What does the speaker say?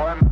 one